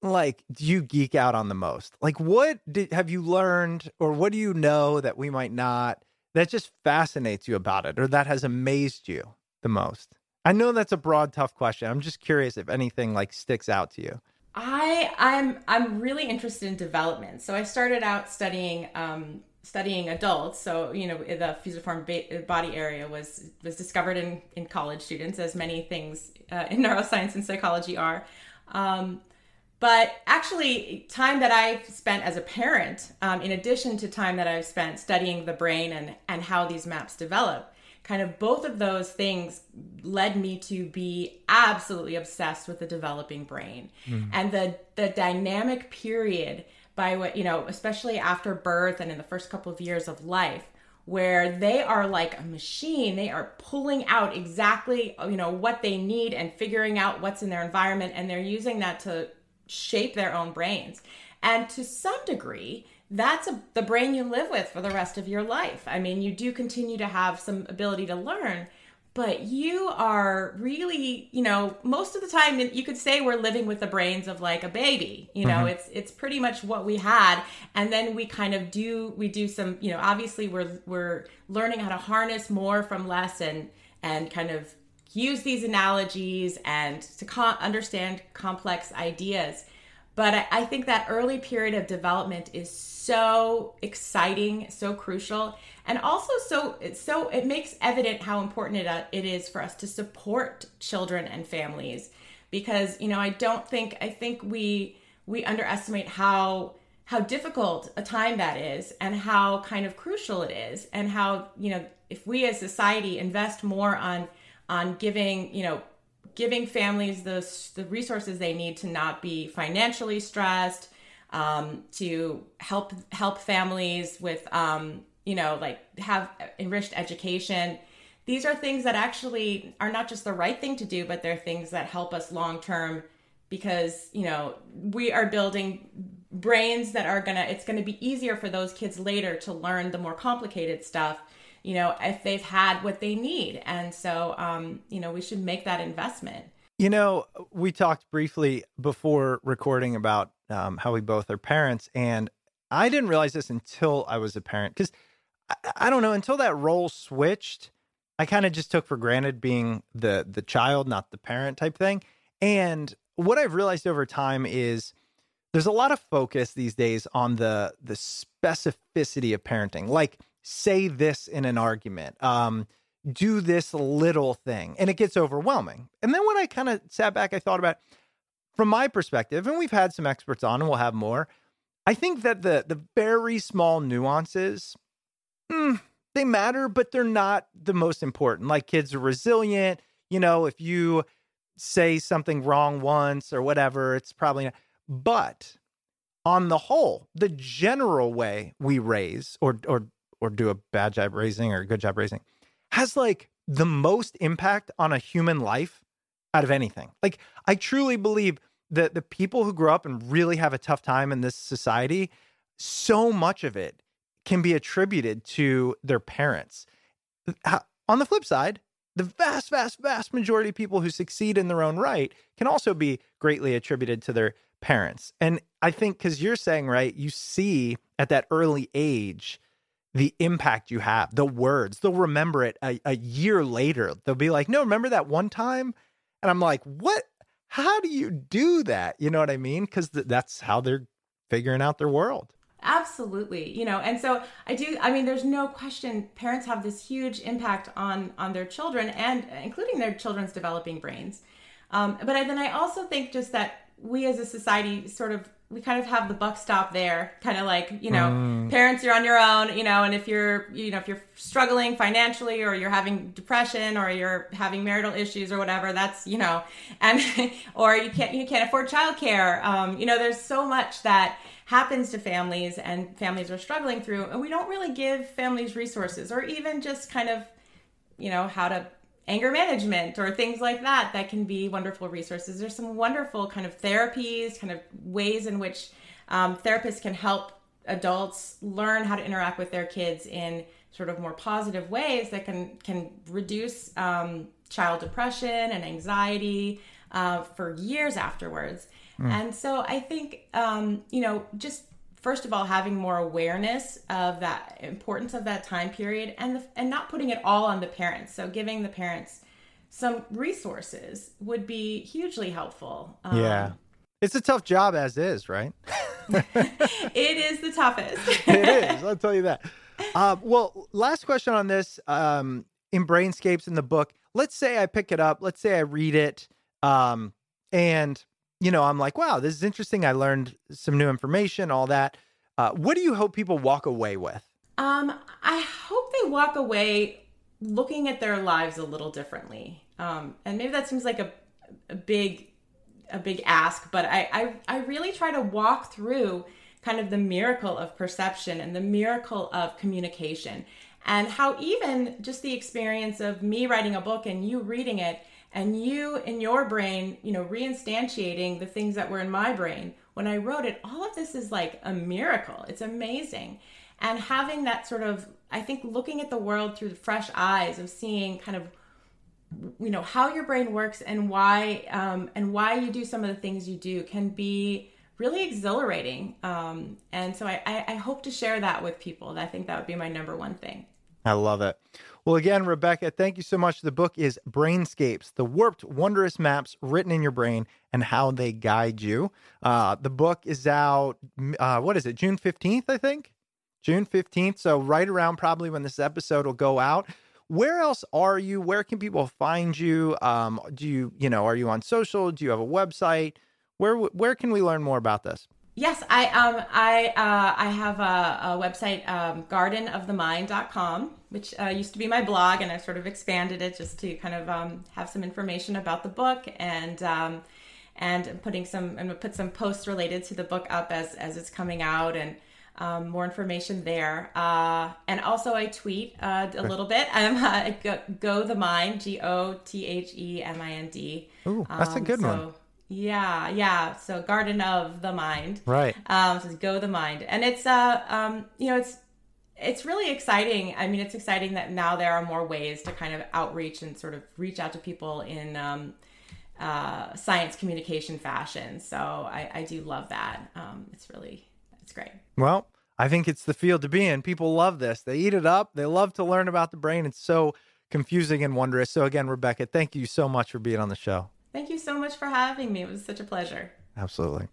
like do you geek out on the most? Like what did, have you learned or what do you know that we might not that just fascinates you about it or that has amazed you the most? I know that's a broad tough question. I'm just curious if anything like sticks out to you. I I'm I'm really interested in development. So I started out studying um, studying adults. So you know, the fusiform ba- body area was was discovered in in college students, as many things uh, in neuroscience and psychology are. Um, but actually, time that I've spent as a parent, um, in addition to time that I've spent studying the brain and and how these maps develop, kind of both of those things led me to be absolutely obsessed with the developing brain mm. and the the dynamic period by what you know especially after birth and in the first couple of years of life where they are like a machine they are pulling out exactly you know what they need and figuring out what's in their environment and they're using that to shape their own brains and to some degree that's a, the brain you live with for the rest of your life. I mean, you do continue to have some ability to learn, but you are really, you know, most of the time you could say we're living with the brains of like a baby. You know, mm-hmm. it's it's pretty much what we had and then we kind of do we do some, you know, obviously we're we're learning how to harness more from less and and kind of use these analogies and to co- understand complex ideas. But I, I think that early period of development is so exciting, so crucial, and also so so it makes evident how important it, uh, it is for us to support children and families. Because you know I don't think I think we we underestimate how how difficult a time that is and how kind of crucial it is and how you know if we as society invest more on on giving you know giving families the the resources they need to not be financially stressed um, to help help families with um, you know like have enriched education. These are things that actually are not just the right thing to do but they're things that help us long term because you know we are building brains that are gonna it's gonna be easier for those kids later to learn the more complicated stuff you know if they've had what they need. And so um you know we should make that investment. You know we talked briefly before recording about um, how we both are parents and i didn't realize this until i was a parent because I, I don't know until that role switched i kind of just took for granted being the the child not the parent type thing. And what i've realized over time is there's a lot of focus these days on the the specificity of parenting like say this in an argument um, do this little thing and it gets overwhelming. And then when i kind of sat back i thought about from my perspective and we've had some experts on and we'll have more i think that the the very small nuances mm, they matter but they're not the most important like kids are resilient you know if you say something wrong once or whatever it's probably not but on the whole, the general way we raise or or or do a bad job raising or a good job raising has like the most impact on a human life out of anything. Like I truly believe that the people who grow up and really have a tough time in this society, so much of it can be attributed to their parents. On the flip side, the vast, vast, vast majority of people who succeed in their own right can also be greatly attributed to their parents. And I think because you're saying, right, you see at that early age the impact you have, the words, they'll remember it a, a year later. They'll be like, no, remember that one time? And I'm like, what? How do you do that? You know what I mean? Because th- that's how they're figuring out their world. Absolutely. You know, and so I do I mean there's no question parents have this huge impact on on their children and including their children's developing brains. Um, but I, then I also think just that we as a society sort of we kind of have the buck stop there kind of like you know mm. parents you're on your own you know and if you're you know if you're struggling financially or you're having depression or you're having marital issues or whatever that's you know and or you can't you can't afford childcare um, you know there's so much that happens to families and families are struggling through and we don't really give families resources or even just kind of you know how to anger management or things like that that can be wonderful resources. There's some wonderful kind of therapies, kind of ways in which um, therapists can help adults learn how to interact with their kids in sort of more positive ways that can can reduce um, child depression and anxiety uh, for years afterwards. Mm. And so I think um, you know just first of all having more awareness of that importance of that time period and the, and not putting it all on the parents. So giving the parents some resources would be hugely helpful. Um, yeah. It's a tough job as is right? It is the toughest. It is i'll tell you that. Uh, well last question on this um, in brainscapes in the book. Let's say i pick it up let's say i read it um, and you know, I'm like, wow, this is interesting. I learned some new information, all that. Uh, what do you hope people walk away with? Um, I hope they walk away looking at their lives a little differently. Um, and maybe that seems like a, a big, a big ask, but I, I, I really try to walk through kind of the miracle of perception and the miracle of communication and how even just the experience of me writing a book and you reading it and you in your brain, you know, reinstantiating the things that were in my brain when I wrote it, all of this is like a miracle. It's amazing. And having that sort of, I think, looking at the world through the fresh eyes of seeing kind of you know how your brain works and why um, and why you do some of the things you do can be really exhilarating um, and so I, I, I hope to share that with people i think that would be my number one thing i love it well again rebecca thank you so much the book is brainscapes the warped wondrous maps written in your brain and how they guide you uh, the book is out uh, what is it june 15th i think june 15th so right around probably when this episode will go out where else are you? Where can people find you? Um, do you, you know, are you on social? Do you have a website? Where where can we learn more about this? Yes, I um I uh, I have a, a website um, gardenofthemind.com, which uh, used to be my blog, and I've sort of expanded it just to kind of um, have some information about the book and um, and putting some and put some posts related to the book up as as it's coming out and um, more information there. Uh, and also, I tweet uh, a little bit. I'm uh, go, go, the mind, G O T H E M I N D. Oh, that's um, a good so, one. Yeah, yeah. So Garden of the Mind. Right. Um, so Go the Mind, and it's uh, um, you know, it's it's really exciting. I mean, it's exciting that now there are more ways to kind of outreach and sort of reach out to people in um, uh, science communication fashion. So I, I do love that. Um, it's really it's great. Well, I think it's the field to be in. People love this. They eat it up. They love to learn about the brain. It's so confusing and wondrous. So, again, Rebecca, thank you so much for being on the show. Thank you so much for having me. It was such a pleasure. Absolutely.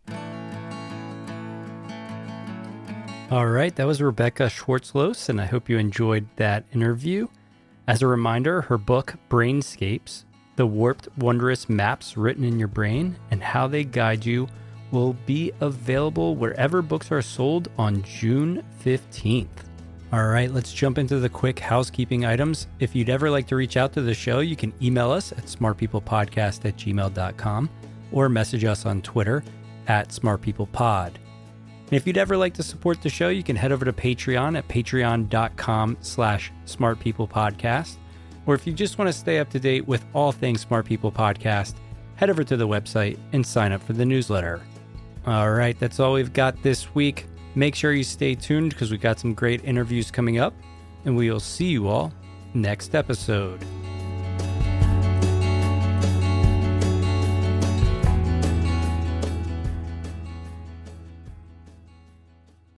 All right, that was Rebecca Schwarzlose, and I hope you enjoyed that interview. As a reminder, her book, Brainscapes The Warped Wondrous Maps Written in Your Brain and How They Guide You will be available wherever books are sold on June 15th. All right, let's jump into the quick housekeeping items. If you'd ever like to reach out to the show, you can email us at smartpeoplepodcast at gmail.com or message us on Twitter at smartpeoplepod. And if you'd ever like to support the show, you can head over to Patreon at patreon.com slash smartpeoplepodcast. Or if you just want to stay up to date with all things Smart People Podcast, head over to the website and sign up for the newsletter. All right, that's all we've got this week. Make sure you stay tuned because we've got some great interviews coming up, and we will see you all next episode.